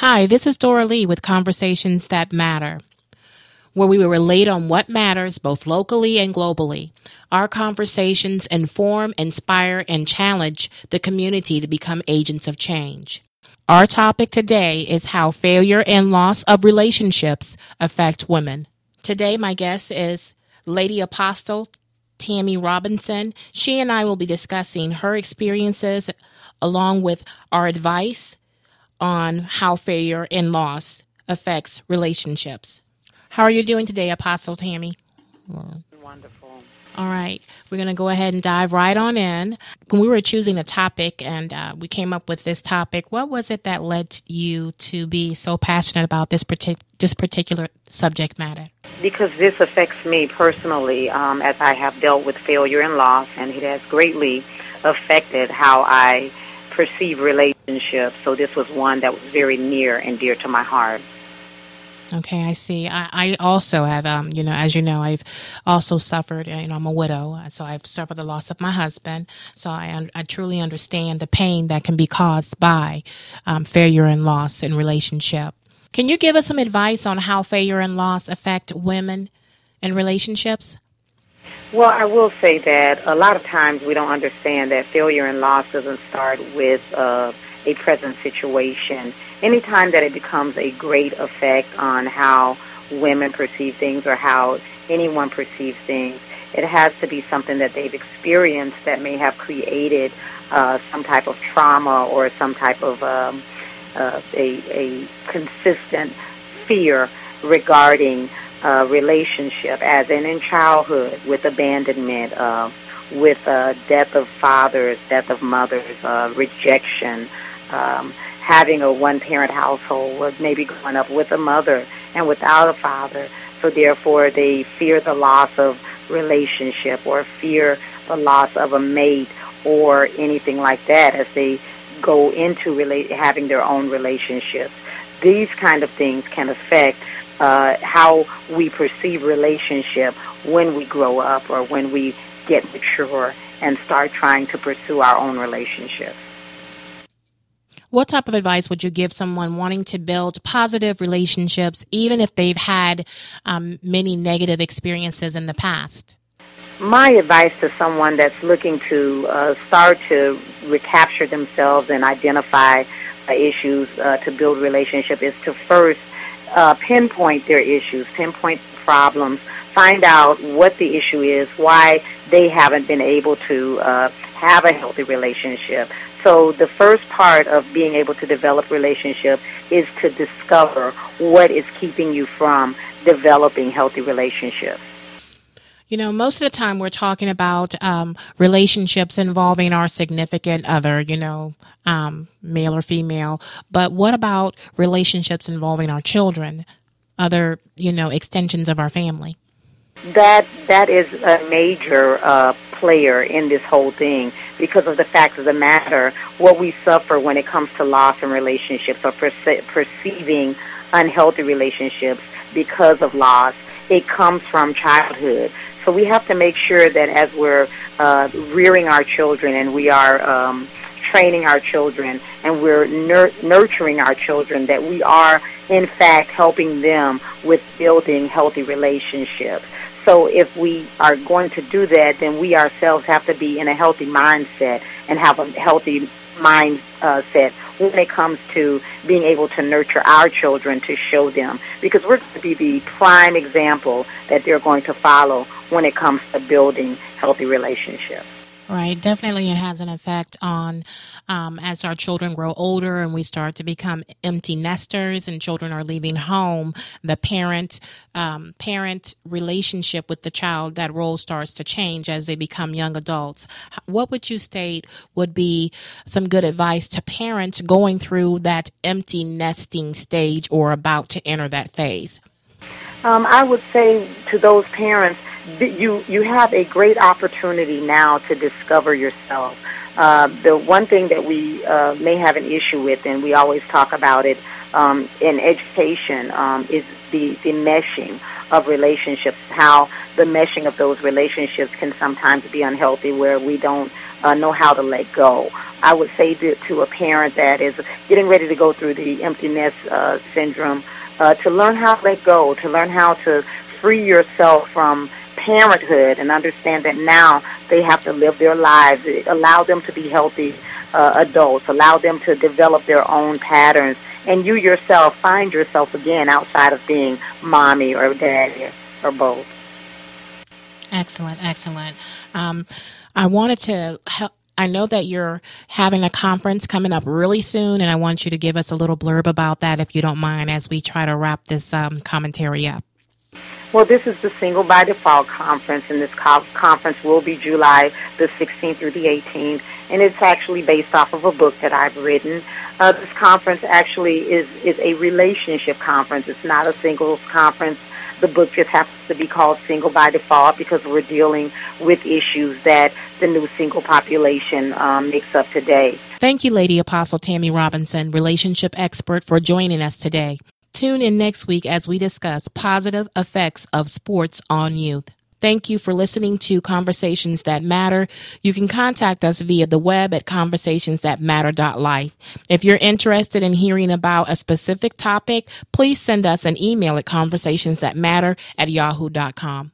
Hi, this is Dora Lee with Conversations That Matter, where we will relate on what matters both locally and globally. Our conversations inform, inspire, and challenge the community to become agents of change. Our topic today is how failure and loss of relationships affect women. Today, my guest is Lady Apostle Tammy Robinson. She and I will be discussing her experiences along with our advice on how failure and loss affects relationships. How are you doing today, Apostle Tammy? Wonderful. All right, we're going to go ahead and dive right on in. When we were choosing a topic and uh, we came up with this topic, what was it that led you to be so passionate about this, partic- this particular subject matter? Because this affects me personally, um, as I have dealt with failure and loss, and it has greatly affected how I perceive relationships. So this was one that was very near and dear to my heart. Okay, I see. I, I also have, um, you know, as you know, I've also suffered. You know, I'm a widow, so I've suffered the loss of my husband. So I, I truly understand the pain that can be caused by um, failure and loss in relationship. Can you give us some advice on how failure and loss affect women in relationships? Well, I will say that a lot of times we don't understand that failure and loss doesn't start with uh, a present situation. Anytime that it becomes a great effect on how women perceive things or how anyone perceives things, it has to be something that they've experienced that may have created uh, some type of trauma or some type of um, uh, a, a consistent fear regarding uh, relationship, as in in childhood, with abandonment, uh, with uh, death of fathers, death of mothers, uh, rejection, um, having a one-parent household, or maybe growing up with a mother and without a father. So therefore, they fear the loss of relationship or fear the loss of a mate or anything like that as they go into rela- having their own relationships. These kind of things can affect uh, how we perceive relationship when we grow up or when we get mature and start trying to pursue our own relationships. What type of advice would you give someone wanting to build positive relationships, even if they've had um, many negative experiences in the past? My advice to someone that's looking to uh, start to recapture themselves and identify uh, issues uh, to build relationship is to first uh, pinpoint their issues, pinpoint problems, find out what the issue is, why they haven't been able to uh, have a healthy relationship. So the first part of being able to develop relationship is to discover what is keeping you from developing healthy relationships. You know, most of the time we're talking about um, relationships involving our significant other, you know, um, male or female. But what about relationships involving our children, other, you know, extensions of our family? That that is a major uh, player in this whole thing because of the fact of the matter. What we suffer when it comes to loss in relationships or perce- perceiving unhealthy relationships because of loss, it comes from childhood. So we have to make sure that as we're uh, rearing our children and we are um, training our children and we're nur- nurturing our children, that we are in fact helping them with building healthy relationships. So if we are going to do that, then we ourselves have to be in a healthy mindset and have a healthy mindset when it comes to being able to nurture our children to show them because we're going to be the prime example that they're going to follow when it comes to building healthy relationships. Right, definitely, it has an effect on um, as our children grow older and we start to become empty nesters, and children are leaving home. The parent um, parent relationship with the child that role starts to change as they become young adults. What would you state would be some good advice to parents going through that empty nesting stage or about to enter that phase? Um, I would say to those parents you you have a great opportunity now to discover yourself. Uh, the one thing that we uh, may have an issue with, and we always talk about it um, in education, um, is the the meshing of relationships. How the meshing of those relationships can sometimes be unhealthy, where we don't uh, know how to let go. I would say to, to a parent that is getting ready to go through the empty nest uh, syndrome uh, to learn how to let go, to learn how to free yourself from parenthood and understand that now they have to live their lives, allow them to be healthy uh, adults, allow them to develop their own patterns, and you yourself find yourself again outside of being mommy or daddy or both. Excellent, excellent. Um, I wanted to help. I know that you're having a conference coming up really soon, and I want you to give us a little blurb about that, if you don't mind, as we try to wrap this um, commentary up. Well, this is the Single by Default conference, and this co- conference will be July the 16th through the 18th, and it's actually based off of a book that I've written. Uh, this conference actually is, is a relationship conference. It's not a singles conference. The book just happens to be called Single by Default because we're dealing with issues that the new single population um, makes up today. Thank you, Lady Apostle Tammy Robinson, relationship expert, for joining us today. Tune in next week as we discuss positive effects of sports on youth. Thank you for listening to Conversations That Matter. You can contact us via the web at conversationsthatmatter.life. If you're interested in hearing about a specific topic, please send us an email at conversationsthatmatter at yahoo.com.